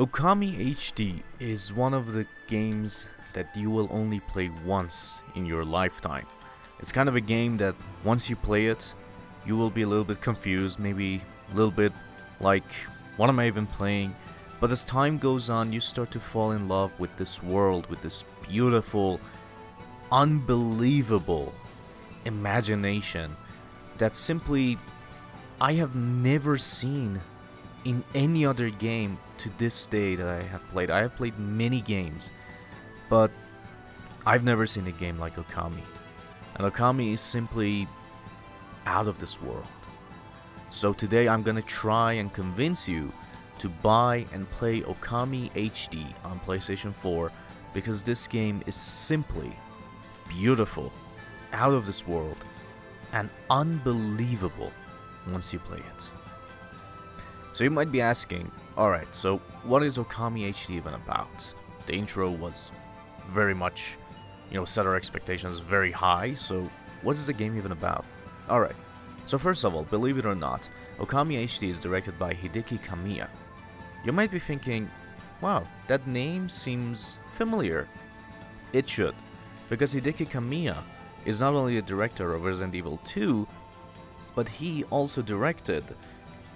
Okami HD is one of the games that you will only play once in your lifetime. It's kind of a game that once you play it, you will be a little bit confused, maybe a little bit like, what am I even playing? But as time goes on, you start to fall in love with this world, with this beautiful, unbelievable imagination that simply I have never seen in any other game to this day that I have played. I have played many games, but I've never seen a game like Okami. And Okami is simply out of this world. So today I'm gonna try and convince you to buy and play Okami HD on PlayStation 4 because this game is simply beautiful, out of this world, and unbelievable once you play it. So you might be asking, alright, so what is Okami HD even about? The intro was very much, you know, set our expectations very high, so what is the game even about? Alright, so first of all, believe it or not, Okami HD is directed by Hideki Kamiya. You might be thinking, wow, that name seems familiar. It should, because Hideki Kamiya is not only the director of Resident Evil 2, but he also directed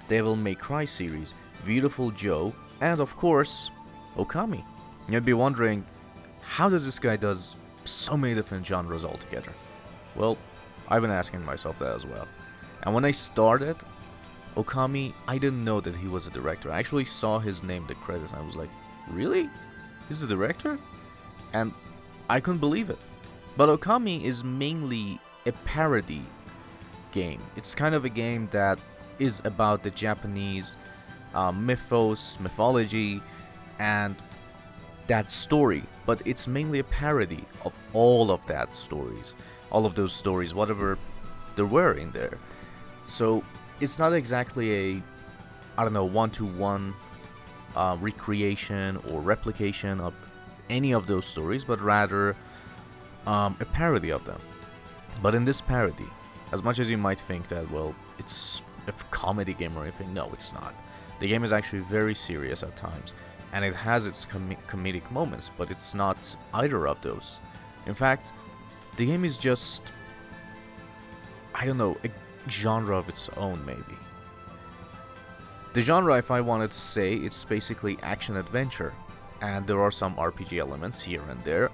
Devil May Cry series, Beautiful Joe, and of course, Okami. You'd be wondering, how does this guy does so many different genres altogether? Well, I've been asking myself that as well. And when I started Okami, I didn't know that he was a director. I actually saw his name the credits and I was like, really? He's a director? And I couldn't believe it. But Okami is mainly a parody game. It's kind of a game that is about the Japanese uh, mythos, mythology, and that story. But it's mainly a parody of all of that stories, all of those stories, whatever there were in there. So it's not exactly a, I don't know, one-to-one uh, recreation or replication of any of those stories, but rather um, a parody of them. But in this parody, as much as you might think that, well, it's a comedy game or anything, no, it's not. The game is actually very serious at times, and it has its com- comedic moments, but it's not either of those. In fact, the game is just, I don't know, a genre of its own, maybe. The genre, if I wanted to say, it's basically action adventure, and there are some RPG elements here and there.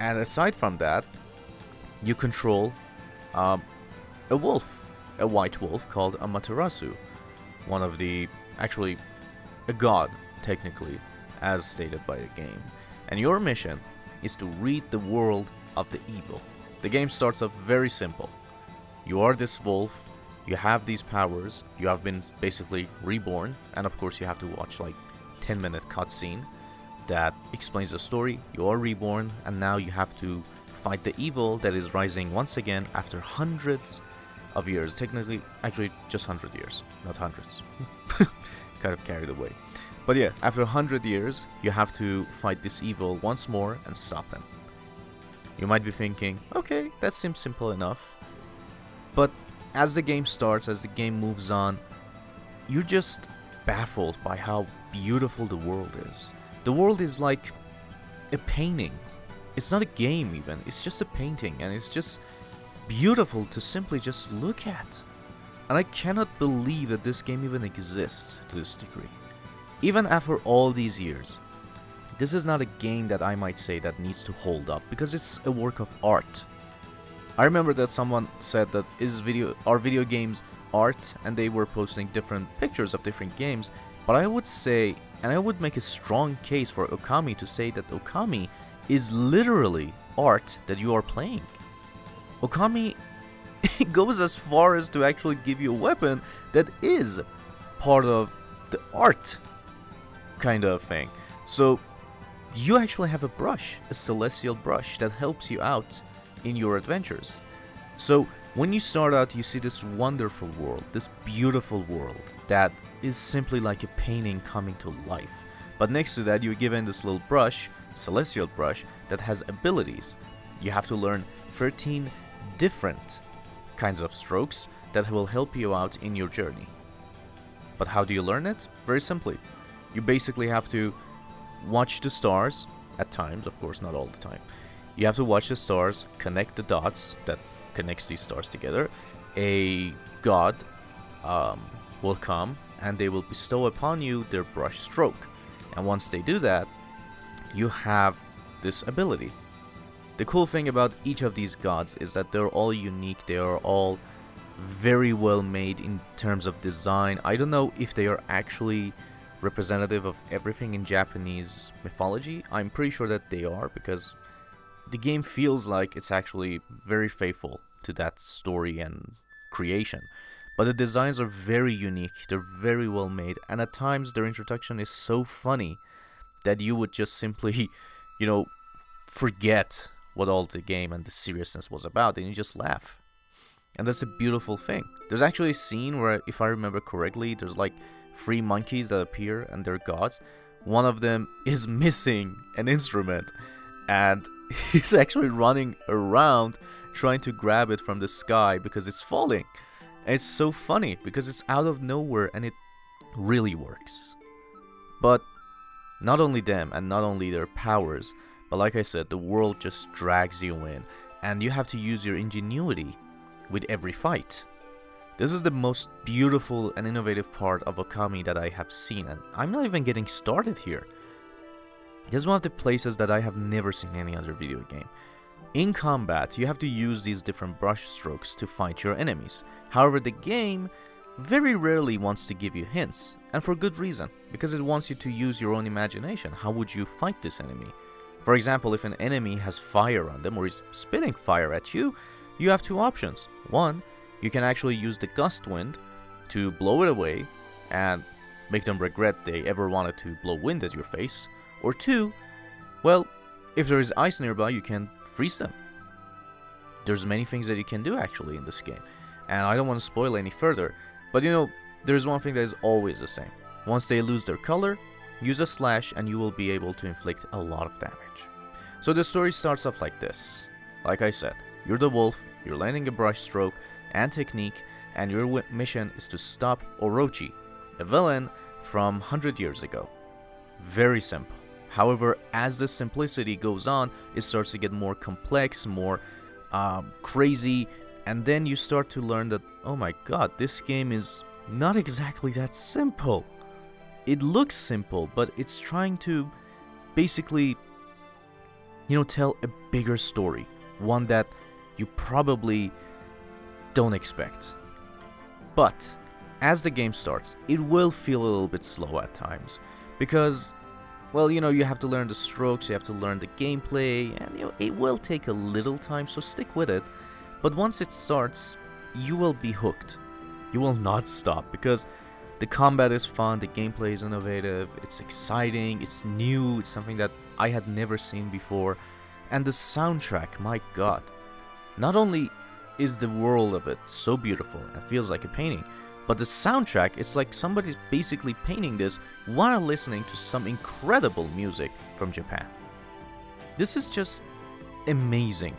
And aside from that, you control um, a wolf, a white wolf called Amaterasu, one of the, actually, a god, technically, as stated by the game. And your mission is to rid the world of the evil. The game starts off very simple. You are this wolf, you have these powers, you have been basically reborn, and of course you have to watch like 10 minute cutscene that explains the story. You are reborn, and now you have to fight the evil that is rising once again after hundreds of years. Technically, actually, just hundred years, not hundreds. kind of carried away. But yeah, after hundred years, you have to fight this evil once more and stop them. You might be thinking, okay, that seems simple enough. But as the game starts, as the game moves on, you're just baffled by how beautiful the world is. The world is like a painting. It's not a game, even. It's just a painting, and it's just beautiful to simply just look at. And I cannot believe that this game even exists to this degree. Even after all these years, this is not a game that I might say that needs to hold up because it's a work of art. I remember that someone said that is video are video games art and they were posting different pictures of different games, but I would say and I would make a strong case for Okami to say that Okami is literally art that you are playing. Okami goes as far as to actually give you a weapon that is part of the art kind of thing. So you actually have a brush, a celestial brush that helps you out in your adventures. So when you start out, you see this wonderful world, this beautiful world that is simply like a painting coming to life. But next to that, you're given this little brush, celestial brush, that has abilities. You have to learn 13 different kinds of strokes that will help you out in your journey. But how do you learn it? Very simply. You basically have to watch the stars at times, of course, not all the time. You have to watch the stars, connect the dots that connects these stars together. A god um, will come and they will bestow upon you their brush stroke. And once they do that, you have this ability. The cool thing about each of these gods is that they're all unique, they are all very well made in terms of design. I don't know if they are actually representative of everything in Japanese mythology. I'm pretty sure that they are because the game feels like it's actually very faithful to that story and creation. But the designs are very unique, they're very well made, and at times their introduction is so funny that you would just simply, you know, forget what all the game and the seriousness was about and you just laugh. And that's a beautiful thing. There's actually a scene where, if I remember correctly, there's like three monkeys that appear and they're gods. One of them is missing an instrument and he's actually running around trying to grab it from the sky because it's falling. And it's so funny because it's out of nowhere and it really works. But not only them and not only their powers, but like I said, the world just drags you in and you have to use your ingenuity with every fight. This is the most beautiful and innovative part of Okami that I have seen, and I'm not even getting started here. This is one of the places that I have never seen any other video game. In combat, you have to use these different brush strokes to fight your enemies. However, the game very rarely wants to give you hints, and for good reason, because it wants you to use your own imagination. How would you fight this enemy? For example, if an enemy has fire on them or is spitting fire at you, you have two options. One, you can actually use the gust wind to blow it away and make them regret they ever wanted to blow wind at your face. Or two, well, if there is ice nearby, you can freeze them. There's many things that you can do actually in this game, and I don't want to spoil any further, but you know, there's one thing that is always the same. Once they lose their color, use a slash and you will be able to inflict a lot of damage. So the story starts off like this. Like I said, you're the wolf, you're landing a brush stroke and technique, and your mission is to stop Orochi, a villain from 100 years ago. Very simple. However, as the simplicity goes on, it starts to get more complex, more um, crazy, and then you start to learn that, oh my god, this game is not exactly that simple. It looks simple, but it's trying to basically, you know, tell a bigger story. One that you probably don't expect. But as the game starts, it will feel a little bit slow at times because well, you know, you have to learn the strokes, you have to learn the gameplay, and you know, it will take a little time, so stick with it. But once it starts, you will be hooked. You will not stop because the combat is fun, the gameplay is innovative, it's exciting, it's new, it's something that I had never seen before. And the soundtrack, my god. Not only is the world of it so beautiful and feels like a painting, but the soundtrack, it's like somebody's basically painting this while listening to some incredible music from Japan. This is just amazing.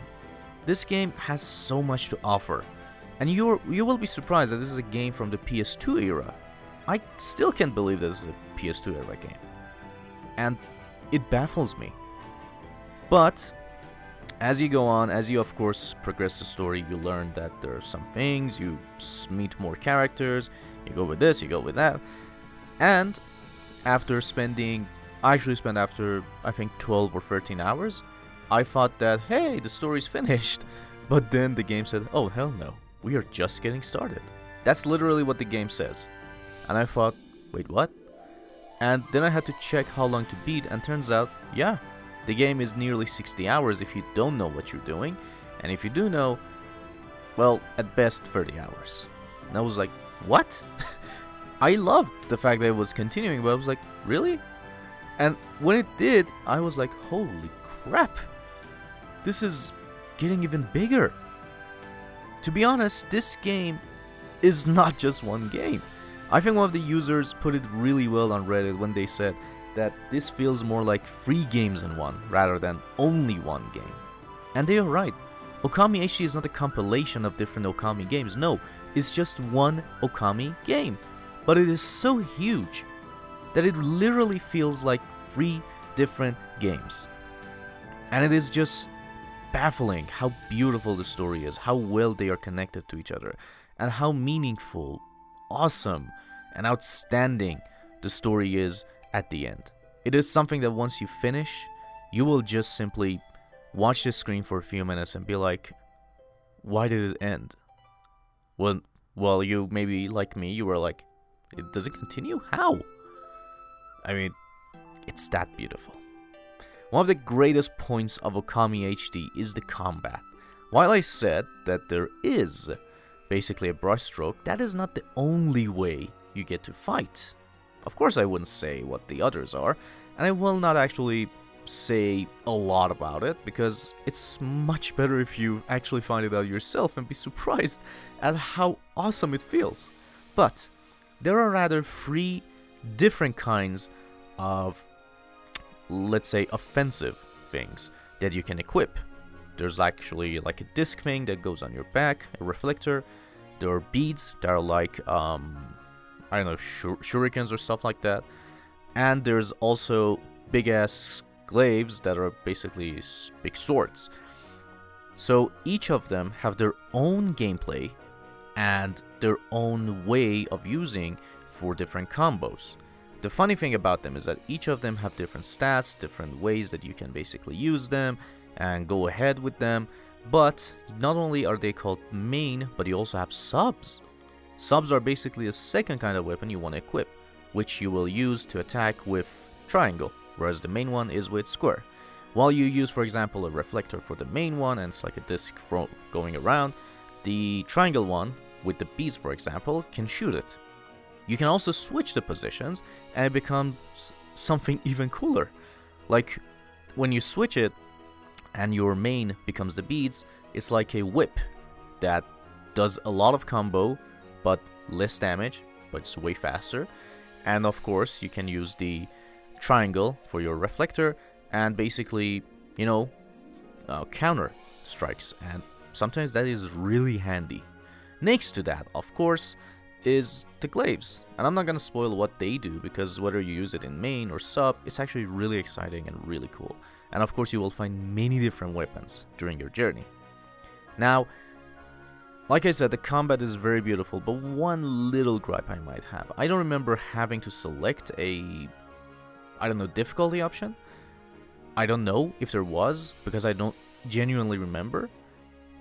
This game has so much to offer, and you you will be surprised that this is a game from the PS2 era. I still can't believe this is a PS2 era game, and it baffles me. But as you go on, as you of course progress the story, you learn that there are some things, you meet more characters, you go with this, you go with that. And after spending, I actually spent after I think 12 or 13 hours, I thought that, hey, the story's finished. But then the game said, oh, hell no, we are just getting started. That's literally what the game says. And I thought, wait, what? And then I had to check how long to beat, and turns out, yeah, the game is nearly 60 hours if you don't know what you're doing, and if you do know, well, at best 30 hours. And I was like, what? I loved the fact that it was continuing, but I was like, really? And when it did, I was like, holy crap! This is getting even bigger. To be honest, this game is not just one game. I think one of the users put it really well on Reddit when they said that this feels more like three games in one rather than only one game. And they are right. Okami HD is not a compilation of different Okami games, no, it's just one Okami game. But it is so huge that it literally feels like three different games. And it is just baffling how beautiful the story is, how well they are connected to each other, and how meaningful, awesome, and outstanding the story is at the end. It is something that once you finish, you will just simply watch the screen for a few minutes and be like, why did it end? Well, well, you maybe like me, you were like, it, does it continue? How? I mean, it's that beautiful. One of the greatest points of Okami HD is the combat. While I said that there is basically a brushstroke, that is not the only way you get to fight. Of course, I wouldn't say what the others are, and I will not actually say a lot about it because it's much better if you actually find it out yourself and be surprised at how awesome it feels. But there are rather three different kinds of, let's say, offensive things that you can equip. There's actually like a disc thing that goes on your back, a reflector. There are beads that are like, um, I don't know, shur- shurikens or stuff like that. And there's also big ass glaives that are basically big swords. So each of them have their own gameplay and their own way of using for different combos. The funny thing about them is that each of them have different stats, different ways that you can basically use them and go ahead with them. But not only are they called main, but you also have subs. Subs are basically a second kind of weapon you want to equip, which you will use to attack with triangle, whereas the main one is with square. While you use, for example, a reflector for the main one and it's like a disc going around, the triangle one, with the beads for example, can shoot it. You can also switch the positions and it becomes something even cooler. Like when you switch it and your main becomes the beads, it's like a whip that does a lot of combo but less damage, but it's way faster. And of course, you can use the triangle for your reflector and basically, you know, uh, counter strikes. And sometimes that is really handy. Next to that, of course, is the glaives. And I'm not gonna spoil what they do because whether you use it in main or sub, it's actually really exciting and really cool. And of course, you will find many different weapons during your journey. Now, like I said, the combat is very beautiful, but one little gripe I might have. I don't remember having to select a, I don't know, difficulty option. I don't know if there was, because I don't genuinely remember.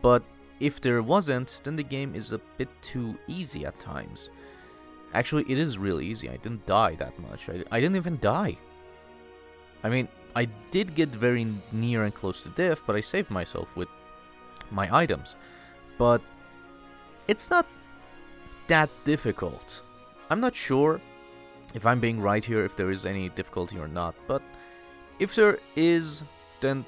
But if there wasn't, then the game is a bit too easy at times. Actually, it is really easy. I didn't die that much. I, I didn't even die. I mean, I did get very near and close to death, but I saved myself with my items. But it's not that difficult. I'm not sure if I'm being right here, if there is any difficulty or not, but if there is, then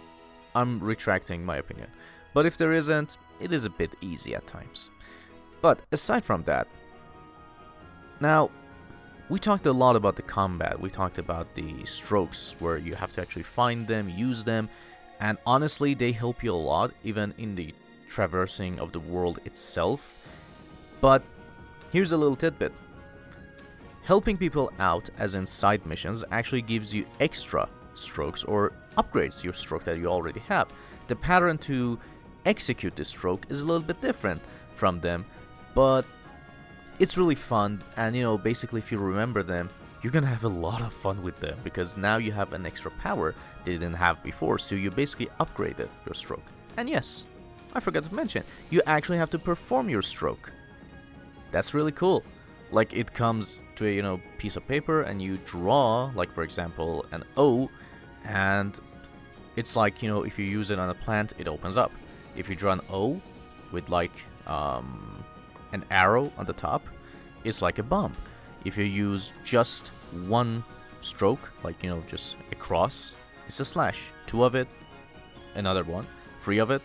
I'm retracting my opinion. But if there isn't, it is a bit easy at times. But aside from that, now we talked a lot about the combat. We talked about the strokes where you have to actually find them, use them, and honestly, they help you a lot, even in the traversing of the world itself. But here's a little tidbit helping people out, as in side missions, actually gives you extra strokes or upgrades your stroke that you already have. The pattern to execute this stroke is a little bit different from them, but it's really fun. And you know, basically, if you remember them, you're gonna have a lot of fun with them because now you have an extra power they didn't have before. So you basically upgraded your stroke. And yes, I forgot to mention, you actually have to perform your stroke. That's really cool. Like it comes to a you know piece of paper and you draw, like for example, an O, and it's like you know if you use it on a plant, it opens up if you draw an O with like um, an arrow on the top, is like a bump. If you use just one stroke, like you know, just a cross, it's a slash. Two of it, another one. Three of it,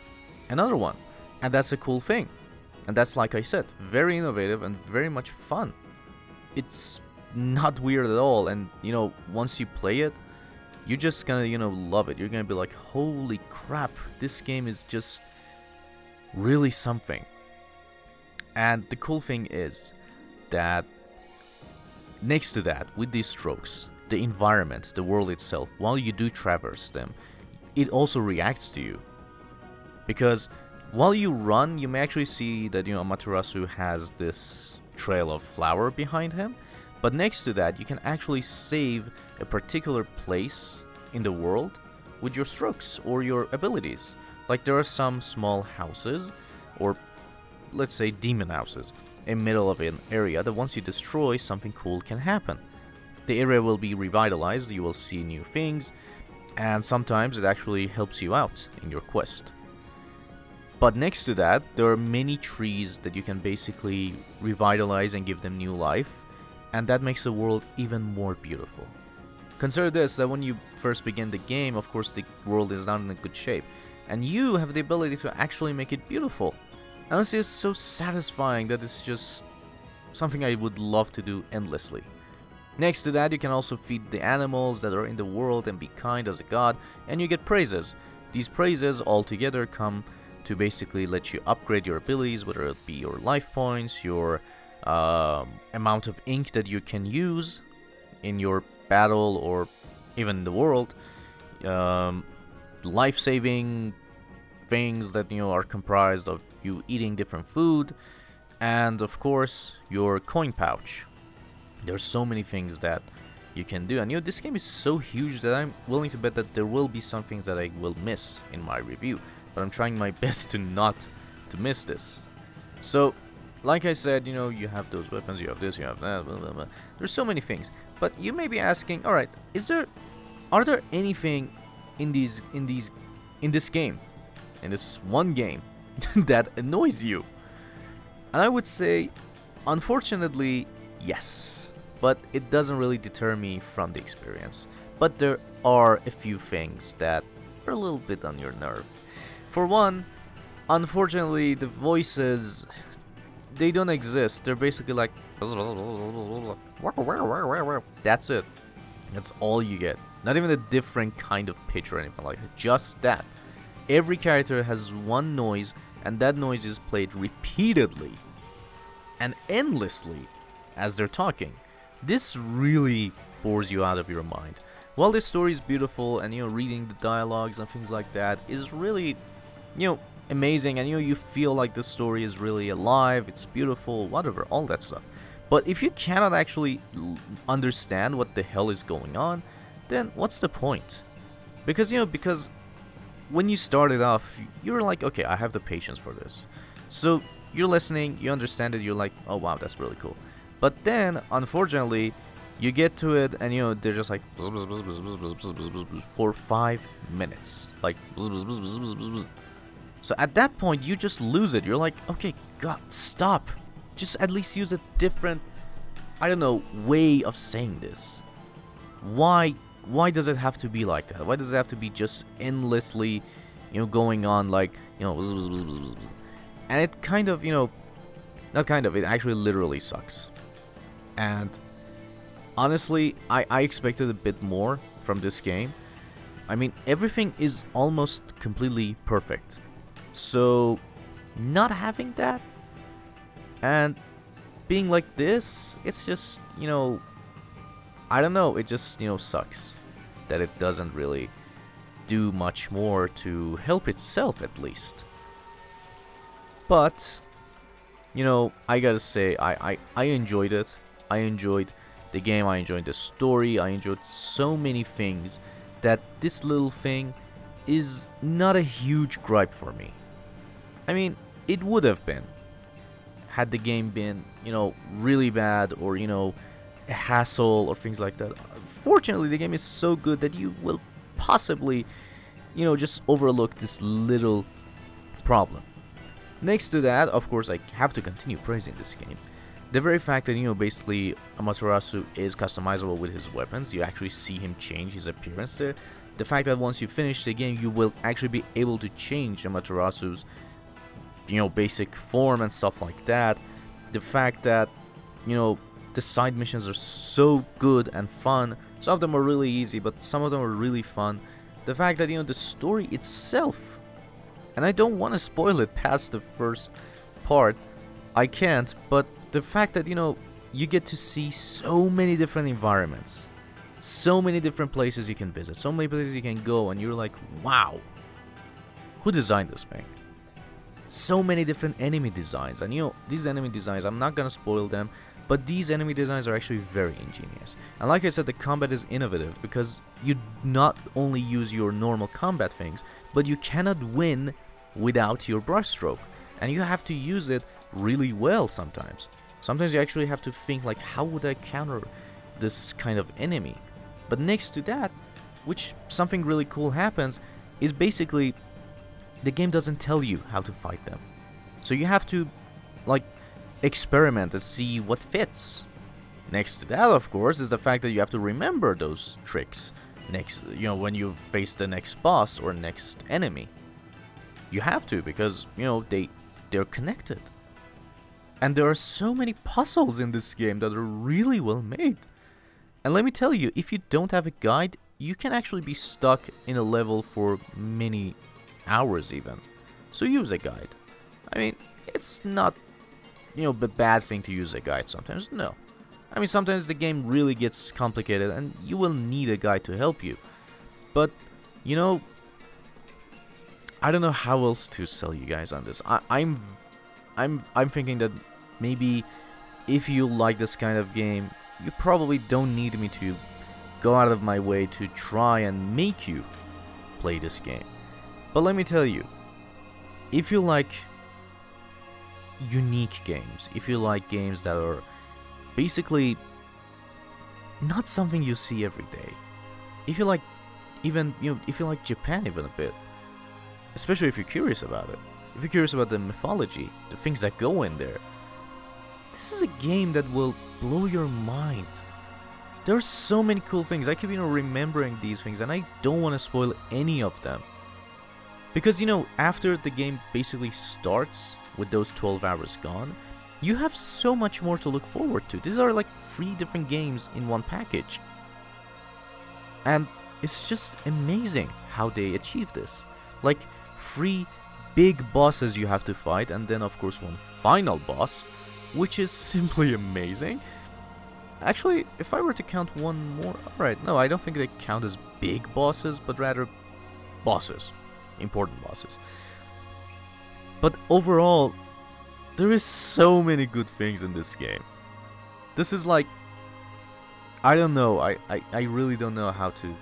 another one. And that's a cool thing. And that's like I said, very innovative and very much fun. It's not weird at all. And you know, once you play it, you're just gonna, you know, love it. You're gonna be like, holy crap, this game is just really something. And the cool thing is that next to that, with these strokes, the environment, the world itself, while you do traverse them, it also reacts to you. Because while you run, you may actually see that you know Amaterasu has this trail of flower behind him, but next to that, you can actually save a particular place in the world with your strokes or your abilities. Like there are some small houses, or let's say demon houses, in middle of an area that once you destroy, something cool can happen. The area will be revitalized, you will see new things, and sometimes it actually helps you out in your quest. But next to that, there are many trees that you can basically revitalize and give them new life, and that makes the world even more beautiful. Consider this that when you first begin the game, of course, the world is not in a good shape, and you have the ability to actually make it beautiful. Honestly, it's so satisfying that it's just something I would love to do endlessly. Next to that, you can also feed the animals that are in the world and be kind as a god, and you get praises. These praises all together come to basically let you upgrade your abilities, whether it be your life points, your um, amount of ink that you can use in your battle or even the world, um, life-saving things that you know are comprised of you eating different food, and of course your coin pouch. There's so many things that you can do, and you know this game is so huge that I'm willing to bet that there will be some things that I will miss in my review, but I'm trying my best to not to miss this. So like I said, you know, you have those weapons, you have this, you have that, blah, blah, blah. There's so many things. But you may be asking, all right, is there, are there anything in these, in these, in this game, in this one game, that annoys you? And I would say, unfortunately, yes. But it doesn't really deter me from the experience. But there are a few things that are a little bit on your nerve. For one, unfortunately, the voices they don't exist. They're basically like that's it. That's all you get. Not even a different kind of pitch or anything like that. Just that. Every character has one noise, and that noise is played repeatedly and endlessly as they're talking. This really bores you out of your mind. While this story is beautiful and you know reading the dialogues and things like that is really you know amazing and you know you feel like the story is really alive it's beautiful whatever all that stuff but if you cannot actually understand what the hell is going on then what's the point because you know because when you started off you're like okay i have the patience for this so you're listening you understand it you're like oh wow that's really cool but then unfortunately you get to it and you know they're just like for five minutes like so at that point, you just lose it. You're like, okay, God, stop. Just at least use a different, I don't know, way of saying this. Why? Why does it have to be like that? Why does it have to be just endlessly, you know, going on like, you know, and it kind of, you know, not kind of, it actually literally sucks. And honestly, I, I expected a bit more from this game. I mean, everything is almost completely perfect. So, not having that and being like this, it's just, you know, I don't know, it just, you know, sucks that it doesn't really do much more to help itself at least. But, you know, I gotta say, I, I, I enjoyed it. I enjoyed the game, I enjoyed the story, I enjoyed so many things that this little thing is not a huge gripe for me. I mean, it would have been had the game been, you know, really bad or, you know, hassle or things like that. Fortunately, the game is so good that you will possibly, you know, just overlook this little problem. Next to that, of course, I have to continue praising this game. The very fact that, you know, basically Amaterasu is customizable with his weapons, you actually see him change his appearance there. The fact that once you finish the game, you will actually be able to change Amaterasu's you know, basic form and stuff like that. The fact that, you know, the side missions are so good and fun. Some of them are really easy, but some of them are really fun. The fact that, you know, the story itself, and I don't want to spoil it past the first part, I can't, but the fact that, you know, you get to see so many different environments, so many different places you can visit, so many places you can go, and you're like, wow, who designed this thing? So many different enemy designs, and you know, these enemy designs, I'm not gonna spoil them, but these enemy designs are actually very ingenious. And like I said, the combat is innovative because you not only use your normal combat things, but you cannot win without your brushstroke. And you have to use it really well sometimes. Sometimes you actually have to think like how would I counter this kind of enemy? But next to that, which something really cool happens, is basically the game doesn't tell you how to fight them. So you have to like experiment and see what fits. Next to that, of course, is the fact that you have to remember those tricks next, you know, when you face the next boss or next enemy. You have to because, you know, they they're connected. And there are so many puzzles in this game that are really well made. And let me tell you, if you don't have a guide, you can actually be stuck in a level for many hours even. So use a guide. I mean, it's not you know, a bad thing to use a guide sometimes. No. I mean, sometimes the game really gets complicated and you will need a guide to help you. But, you know, I don't know how else to sell you guys on this. I, I'm, I'm, I'm thinking that maybe if you like this kind of game, you probably don't need me to go out of my way to try and make you play this game. But let me tell you, if you like unique games, if you like games that are basically not something you see every day, if you like even you know if you like Japan even a bit, especially if you're curious about it, if you're curious about the mythology, the things that go in there, this is a game that will blow your mind. There are so many cool things. I keep you know remembering these things, and I don't want to spoil any of them. Because you know, after the game basically starts, with those 12 hours gone, you have so much more to look forward to. These are like three different games in one package. And it's just amazing how they achieve this. Like three big bosses you have to fight, and then, of course, one final boss, which is simply amazing. Actually, if I were to count one more, alright, no, I don't think they count as big bosses, but rather bosses, important bosses. But overall, there is so many good things in this game. This is like I don't know, I, I, I really don't know how to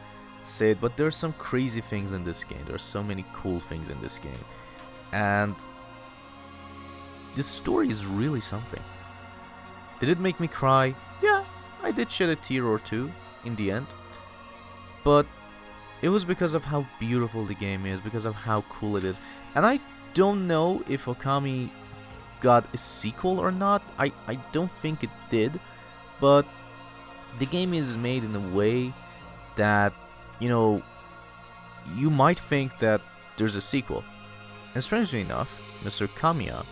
say it, but there's some crazy things in this game. There's so many cool things in this game. And this story is really something. Did it make me cry? Yeah, I did shed a tear or two in the end. But it was because of how beautiful the game is, because of how cool it is. And I don't know if Okami got a sequel or not. I, I don't think it did, but the game is made in a way that, you know, you might think that there's a sequel. And strangely enough, Mr. Kamiya,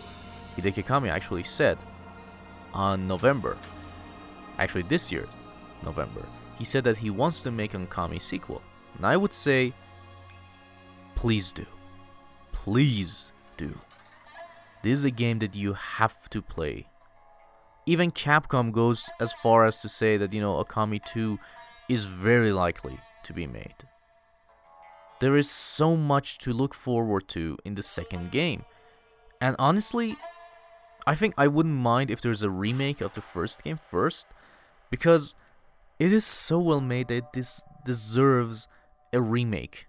Hideki Kamiya actually said on November, actually this year, November, he said that he wants to make an Okami sequel. And I would say, please do. Please do. This is a game that you have to play. Even Capcom goes as far as to say that, you know, Okami 2 is very likely to be made. There is so much to look forward to in the second game. And honestly, I think I wouldn't mind if there's a remake of the first game first, because it is so well made that this deserves a remake.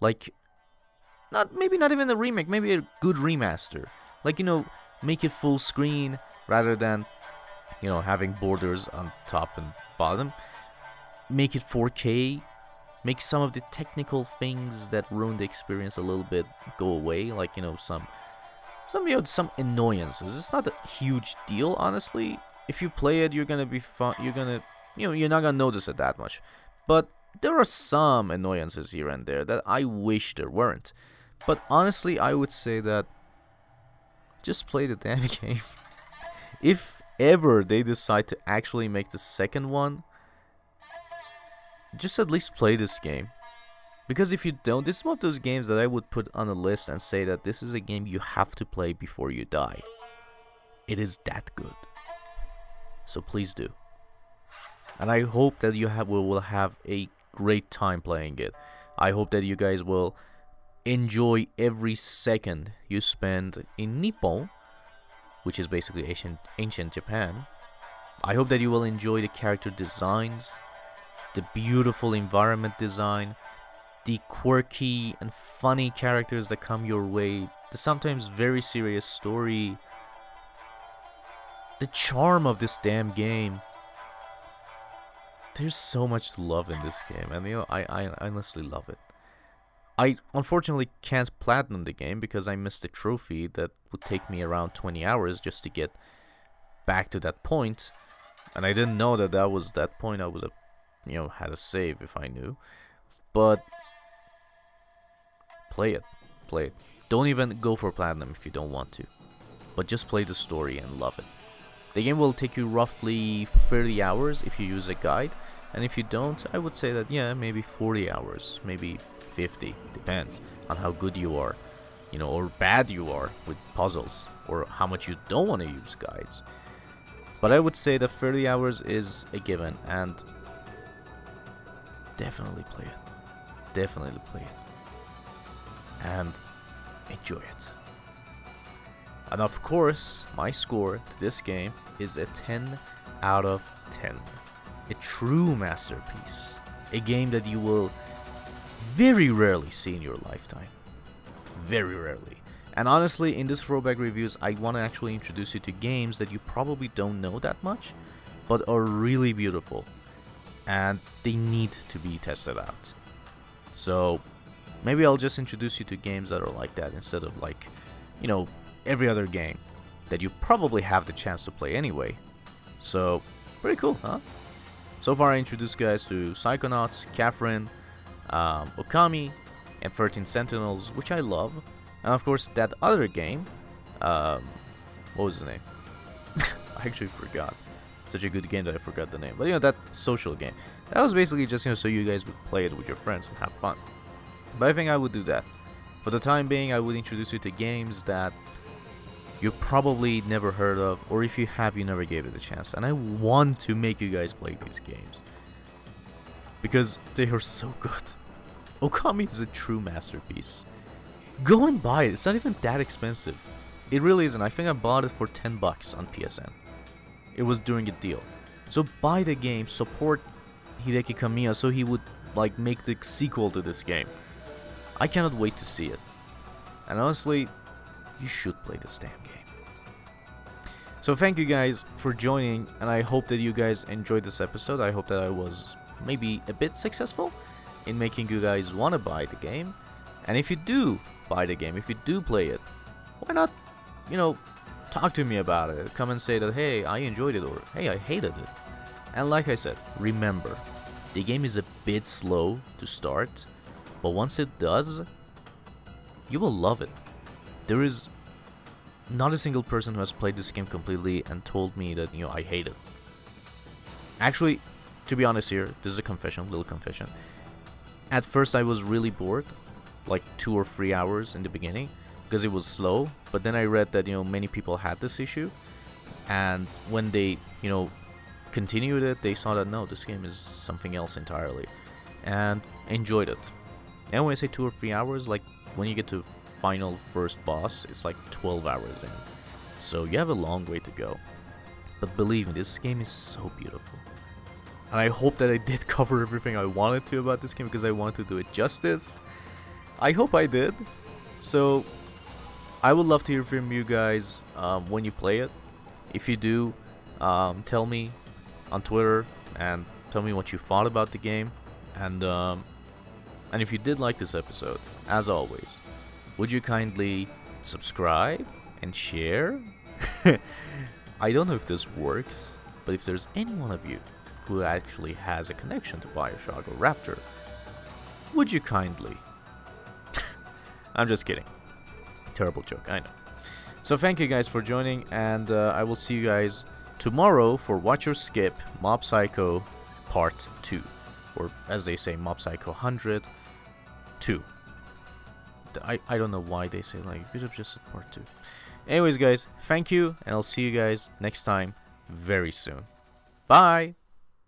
Like, not maybe not even a remake, maybe a good remaster. Like you know, make it full screen rather than you know having borders on top and bottom. Make it 4K. Make some of the technical things that ruin the experience a little bit go away, like you know some some you know some annoyances. It's not a huge deal, honestly. If you play it, you're gonna be fun. You're gonna you know you're not gonna notice it that much, but there are some annoyances here and there that I wish there weren't. But honestly, I would say that just play the damn game. if ever they decide to actually make the second one, just at least play this game. Because if you don't, this is one of those games that I would put on a list and say that this is a game you have to play before you die. It is that good. So please do. And I hope that you have will have a great time playing it. I hope that you guys will enjoy every second you spend in Nippon, which is basically ancient ancient Japan. I hope that you will enjoy the character designs, the beautiful environment design, the quirky and funny characters that come your way, the sometimes very serious story, the charm of this damn game. There's so much love in this game, and you know, I, I honestly love it. I unfortunately can't platinum the game because I missed a trophy that would take me around 20 hours just to get back to that point, and I didn't know that that was that point. I would have, you know, had a save if I knew, but play it, play it. Don't even go for platinum if you don't want to, but just play the story and love it. The game will take you roughly 30 hours if you use a guide, and if you don't, I would say that yeah, maybe 40 hours, maybe 50, depends on how good you are, you know, or bad you are with puzzles, or how much you don't want to use guides. But I would say that 30 hours is a given, and definitely play it. Definitely play it. And enjoy it. And of course, my score to this game is a 10 out of 10. A true masterpiece. A game that you will very rarely see in your lifetime. Very rarely. And honestly, in this throwback reviews, I want to actually introduce you to games that you probably don't know that much, but are really beautiful. And they need to be tested out. So, maybe I'll just introduce you to games that are like that instead of like, you know, every other game that you probably have the chance to play anyway. So, pretty cool, huh? So far, I introduced guys to Psychonauts, Catherine, um, Okami, and 13 Sentinels, which I love. And of course, that other game, um, what was the name? I actually forgot. Such a good game that I forgot the name. But you know, that social game. That was basically just, you know, so you guys would play it with your friends and have fun. But I think I would do that. For the time being, I would introduce you to games that you probably never heard of, or if you have, you never gave it a chance. And I want to make you guys play these games because they are so good. Okami is a true masterpiece. Go and buy it. It's not even that expensive. It really isn't. I think I bought it for 10 bucks on PSN. It was during a deal. So buy the game, support Hideki Kamiya so he would like make the sequel to this game. I cannot wait to see it. And honestly, you should play this damn game. So thank you guys for joining, and I hope that you guys enjoyed this episode. I hope that I was maybe a bit successful in making you guys want to buy the game. And if you do buy the game, if you do play it, why not, you know, talk to me about it. Come and say that, hey, I enjoyed it, or hey, I hated it. And like I said, remember, the game is a bit slow to start, but once it does, you will love it. There is not a single person who has played this game completely and told me that, you know, I hate it. Actually, to be honest here, this is a confession, little confession. At first I was really bored, like two or three hours in the beginning, because it was slow, but then I read that, you know, many people had this issue, and when they, you know, continued it, they saw that no, this game is something else entirely, and enjoyed it. And when I say two or three hours, like when you get to final first boss, it's like 12 hours in. So you have a long way to go. But believe me, this game is so beautiful. And I hope that I did cover everything I wanted to about this game because I wanted to do it justice. I hope I did. So I would love to hear from you guys um, when you play it. If you do, um, tell me on Twitter and tell me what you thought about the game. And um, and if you did like this episode, as always, would you kindly subscribe and share? I don't know if this works, but if there's any one of you who actually has a connection to Bioshock or Rapture, would you kindly? I'm just kidding. Terrible joke, I know. So thank you guys for joining, and uh, I will see you guys tomorrow for Watch or Skip Mob Psycho Part 2. Or as they say, Mob Psycho 100 2. I, I don't know why they say like you could have just said part two. Anyways, guys, thank you, and I'll see you guys next time very soon. Bye!